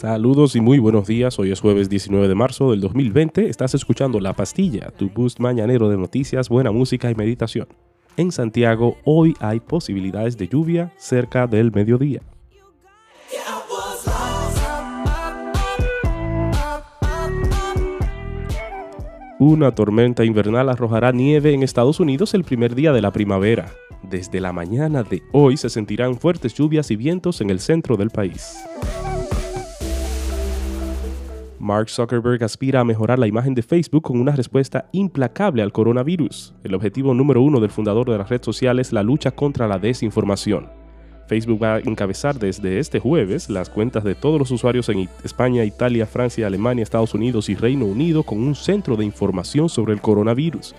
Saludos y muy buenos días. Hoy es jueves 19 de marzo del 2020. Estás escuchando La Pastilla, tu boost mañanero de noticias, buena música y meditación. En Santiago hoy hay posibilidades de lluvia cerca del mediodía. Una tormenta invernal arrojará nieve en Estados Unidos el primer día de la primavera. Desde la mañana de hoy se sentirán fuertes lluvias y vientos en el centro del país. Mark Zuckerberg aspira a mejorar la imagen de Facebook con una respuesta implacable al coronavirus. El objetivo número uno del fundador de la red social es la lucha contra la desinformación. Facebook va a encabezar desde este jueves las cuentas de todos los usuarios en España, Italia, Francia, Alemania, Estados Unidos y Reino Unido con un centro de información sobre el coronavirus.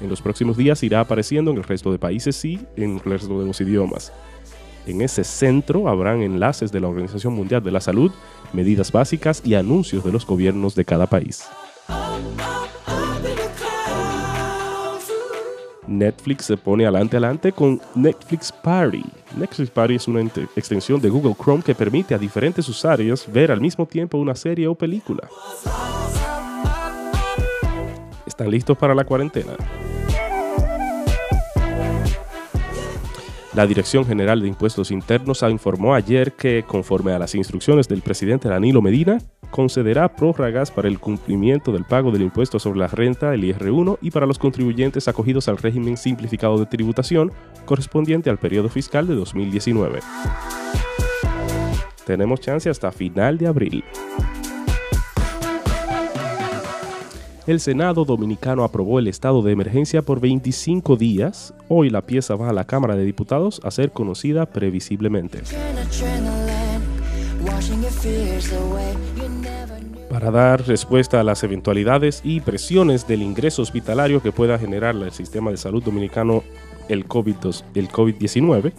En los próximos días irá apareciendo en el resto de países y en el resto de los idiomas. En ese centro habrán enlaces de la Organización Mundial de la Salud, medidas básicas y anuncios de los gobiernos de cada país. Netflix se pone adelante adelante con Netflix Party. Netflix Party es una extensión de Google Chrome que permite a diferentes usuarios ver al mismo tiempo una serie o película. ¿Están listos para la cuarentena? La Dirección General de Impuestos Internos informó ayer que, conforme a las instrucciones del presidente Danilo Medina, concederá prórrogas para el cumplimiento del pago del impuesto sobre la renta, el IR1, y para los contribuyentes acogidos al régimen simplificado de tributación correspondiente al periodo fiscal de 2019. Tenemos chance hasta final de abril. El Senado dominicano aprobó el estado de emergencia por 25 días. Hoy la pieza va a la Cámara de Diputados a ser conocida previsiblemente. Para dar respuesta a las eventualidades y presiones del ingreso hospitalario que pueda generar el sistema de salud dominicano el COVID-19,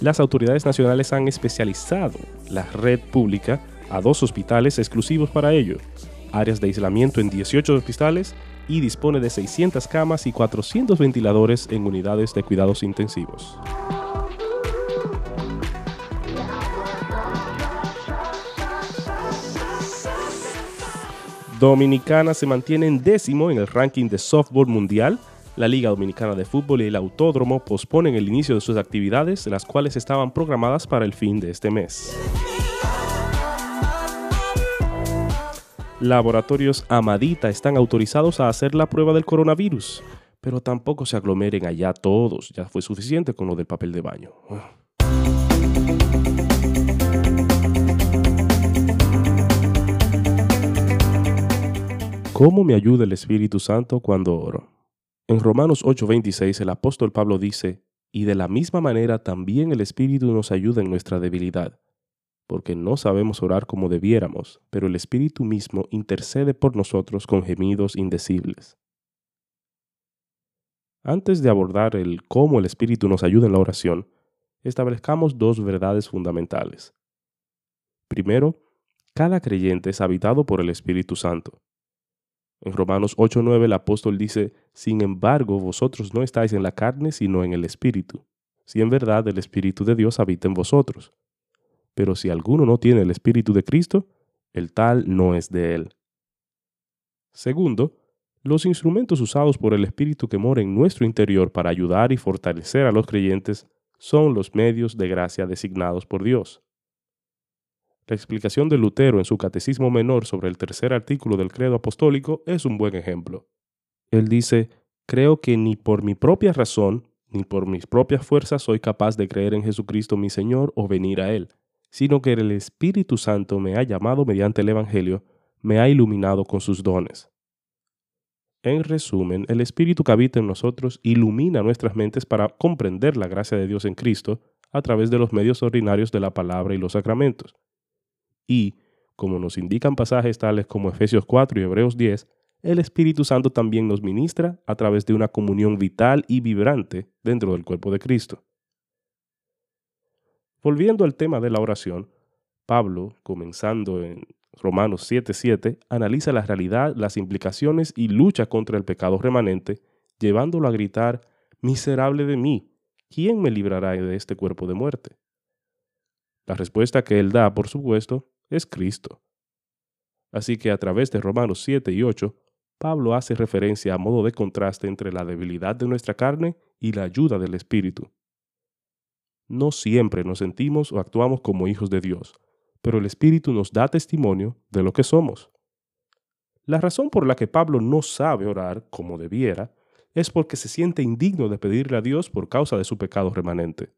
las autoridades nacionales han especializado la red pública a dos hospitales exclusivos para ello, áreas de aislamiento en 18 hospitales y dispone de 600 camas y 400 ventiladores en unidades de cuidados intensivos. Dominicana se mantiene en décimo en el ranking de softball mundial. La Liga Dominicana de Fútbol y el Autódromo posponen el inicio de sus actividades, las cuales estaban programadas para el fin de este mes. Laboratorios Amadita están autorizados a hacer la prueba del coronavirus, pero tampoco se aglomeren allá todos, ya fue suficiente con lo del papel de baño. ¿Cómo me ayuda el Espíritu Santo cuando oro? En Romanos 8:26 el apóstol Pablo dice, y de la misma manera también el Espíritu nos ayuda en nuestra debilidad, porque no sabemos orar como debiéramos, pero el Espíritu mismo intercede por nosotros con gemidos indecibles. Antes de abordar el cómo el Espíritu nos ayuda en la oración, establezcamos dos verdades fundamentales. Primero, cada creyente es habitado por el Espíritu Santo. En Romanos 8:9 el apóstol dice, Sin embargo, vosotros no estáis en la carne, sino en el Espíritu, si en verdad el Espíritu de Dios habita en vosotros. Pero si alguno no tiene el Espíritu de Cristo, el tal no es de él. Segundo, los instrumentos usados por el Espíritu que mora en nuestro interior para ayudar y fortalecer a los creyentes son los medios de gracia designados por Dios. La explicación de Lutero en su Catecismo Menor sobre el tercer artículo del credo apostólico es un buen ejemplo. Él dice, creo que ni por mi propia razón, ni por mis propias fuerzas soy capaz de creer en Jesucristo mi Señor o venir a Él, sino que el Espíritu Santo me ha llamado mediante el Evangelio, me ha iluminado con sus dones. En resumen, el Espíritu que habita en nosotros ilumina nuestras mentes para comprender la gracia de Dios en Cristo a través de los medios ordinarios de la palabra y los sacramentos y, como nos indican pasajes tales como Efesios 4 y Hebreos 10, el Espíritu Santo también nos ministra a través de una comunión vital y vibrante dentro del cuerpo de Cristo. Volviendo al tema de la oración, Pablo, comenzando en Romanos 7:7, analiza la realidad, las implicaciones y lucha contra el pecado remanente, llevándolo a gritar, Miserable de mí, ¿quién me librará de este cuerpo de muerte? La respuesta que él da, por supuesto, es Cristo. Así que a través de Romanos 7 y 8, Pablo hace referencia a modo de contraste entre la debilidad de nuestra carne y la ayuda del Espíritu. No siempre nos sentimos o actuamos como hijos de Dios, pero el Espíritu nos da testimonio de lo que somos. La razón por la que Pablo no sabe orar como debiera es porque se siente indigno de pedirle a Dios por causa de su pecado remanente.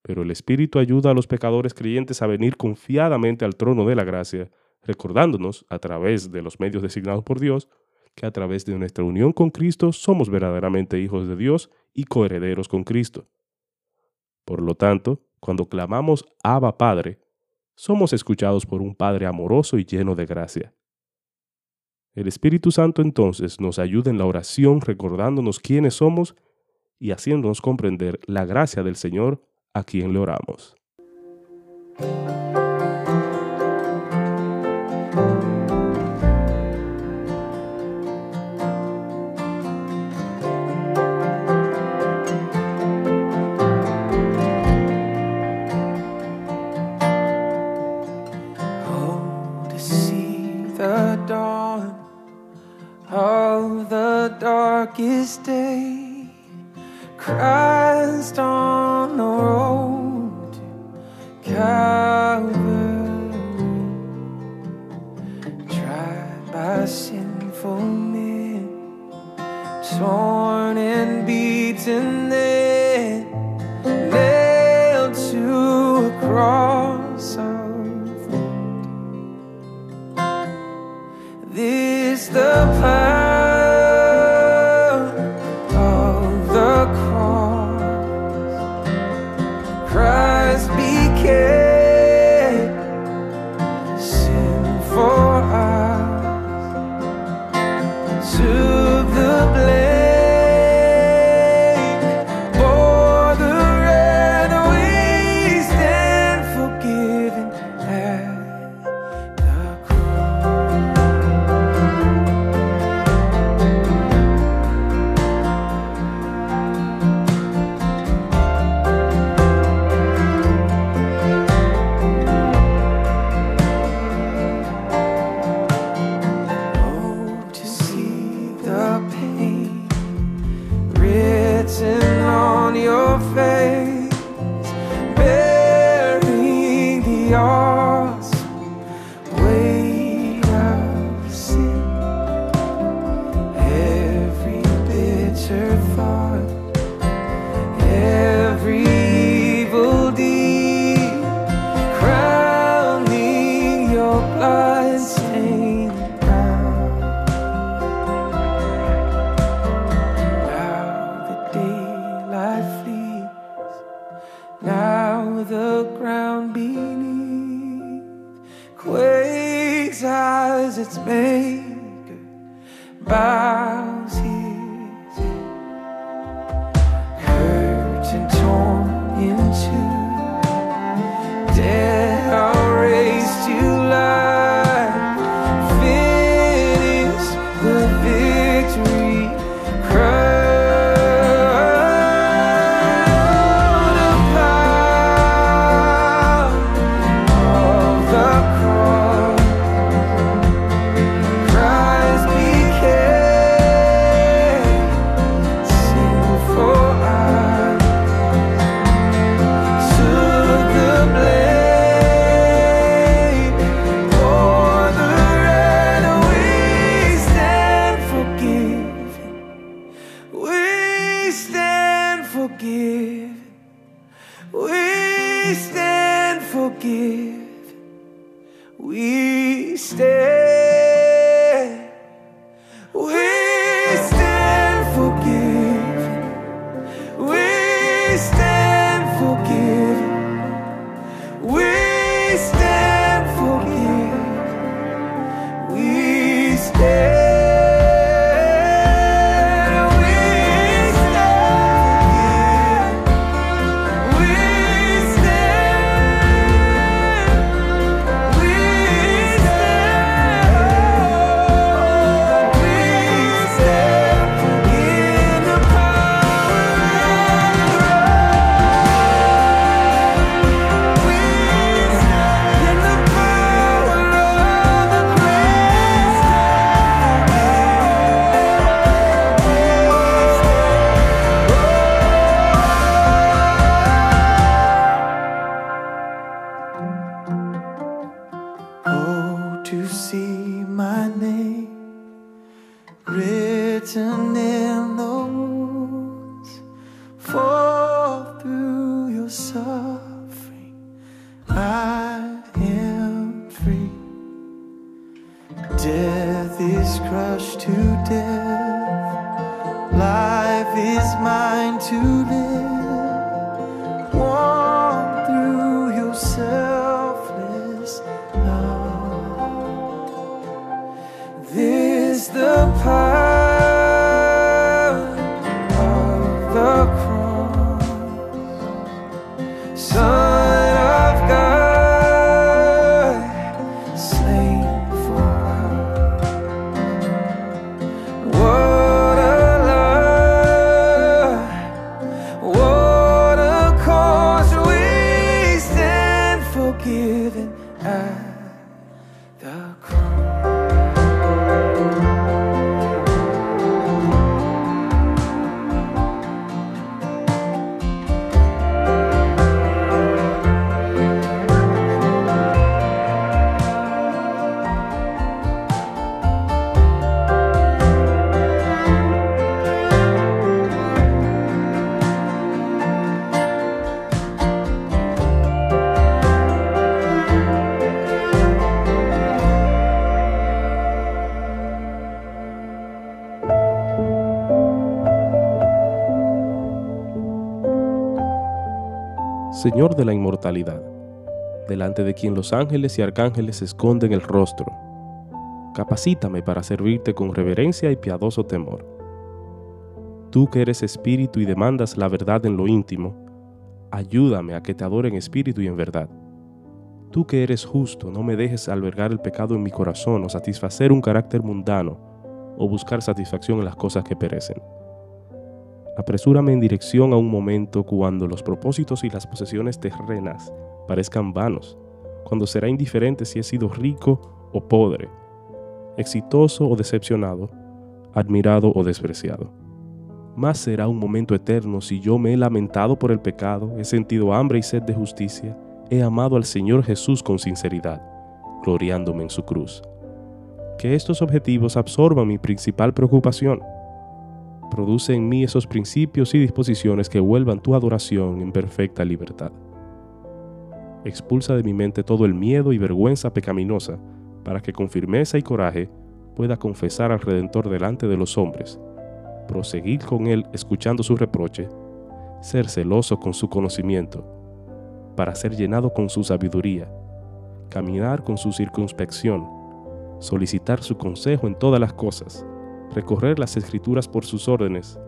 Pero el Espíritu ayuda a los pecadores creyentes a venir confiadamente al trono de la gracia, recordándonos, a través de los medios designados por Dios, que a través de nuestra unión con Cristo somos verdaderamente hijos de Dios y coherederos con Cristo. Por lo tanto, cuando clamamos Abba Padre, somos escuchados por un Padre amoroso y lleno de gracia. El Espíritu Santo entonces nos ayuda en la oración recordándonos quiénes somos y haciéndonos comprender la gracia del Señor a quien le oramos. Darkest day, Christ on the road to Calvary, tried by sinful men, torn the plan. written in those fall through your suffering. I am free. Death is crushed to death, life is mine to Señor de la inmortalidad, delante de quien los ángeles y arcángeles esconden el rostro, capacítame para servirte con reverencia y piadoso temor. Tú que eres espíritu y demandas la verdad en lo íntimo, ayúdame a que te adore en espíritu y en verdad. Tú que eres justo, no me dejes albergar el pecado en mi corazón o satisfacer un carácter mundano o buscar satisfacción en las cosas que perecen. Apresúrame en dirección a un momento cuando los propósitos y las posesiones terrenas parezcan vanos, cuando será indiferente si he sido rico o pobre, exitoso o decepcionado, admirado o despreciado. Más será un momento eterno si yo me he lamentado por el pecado, he sentido hambre y sed de justicia, he amado al Señor Jesús con sinceridad, gloriándome en su cruz. Que estos objetivos absorban mi principal preocupación. Produce en mí esos principios y disposiciones que vuelvan tu adoración en perfecta libertad. Expulsa de mi mente todo el miedo y vergüenza pecaminosa, para que con firmeza y coraje pueda confesar al Redentor delante de los hombres, proseguir con Él escuchando su reproche, ser celoso con su conocimiento, para ser llenado con su sabiduría, caminar con su circunspección, solicitar su consejo en todas las cosas, recorrer las escrituras por sus órdenes,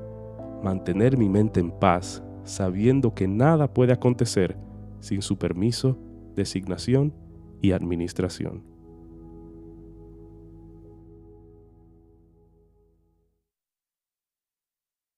mantener mi mente en paz, sabiendo que nada puede acontecer sin su permiso, designación y administración.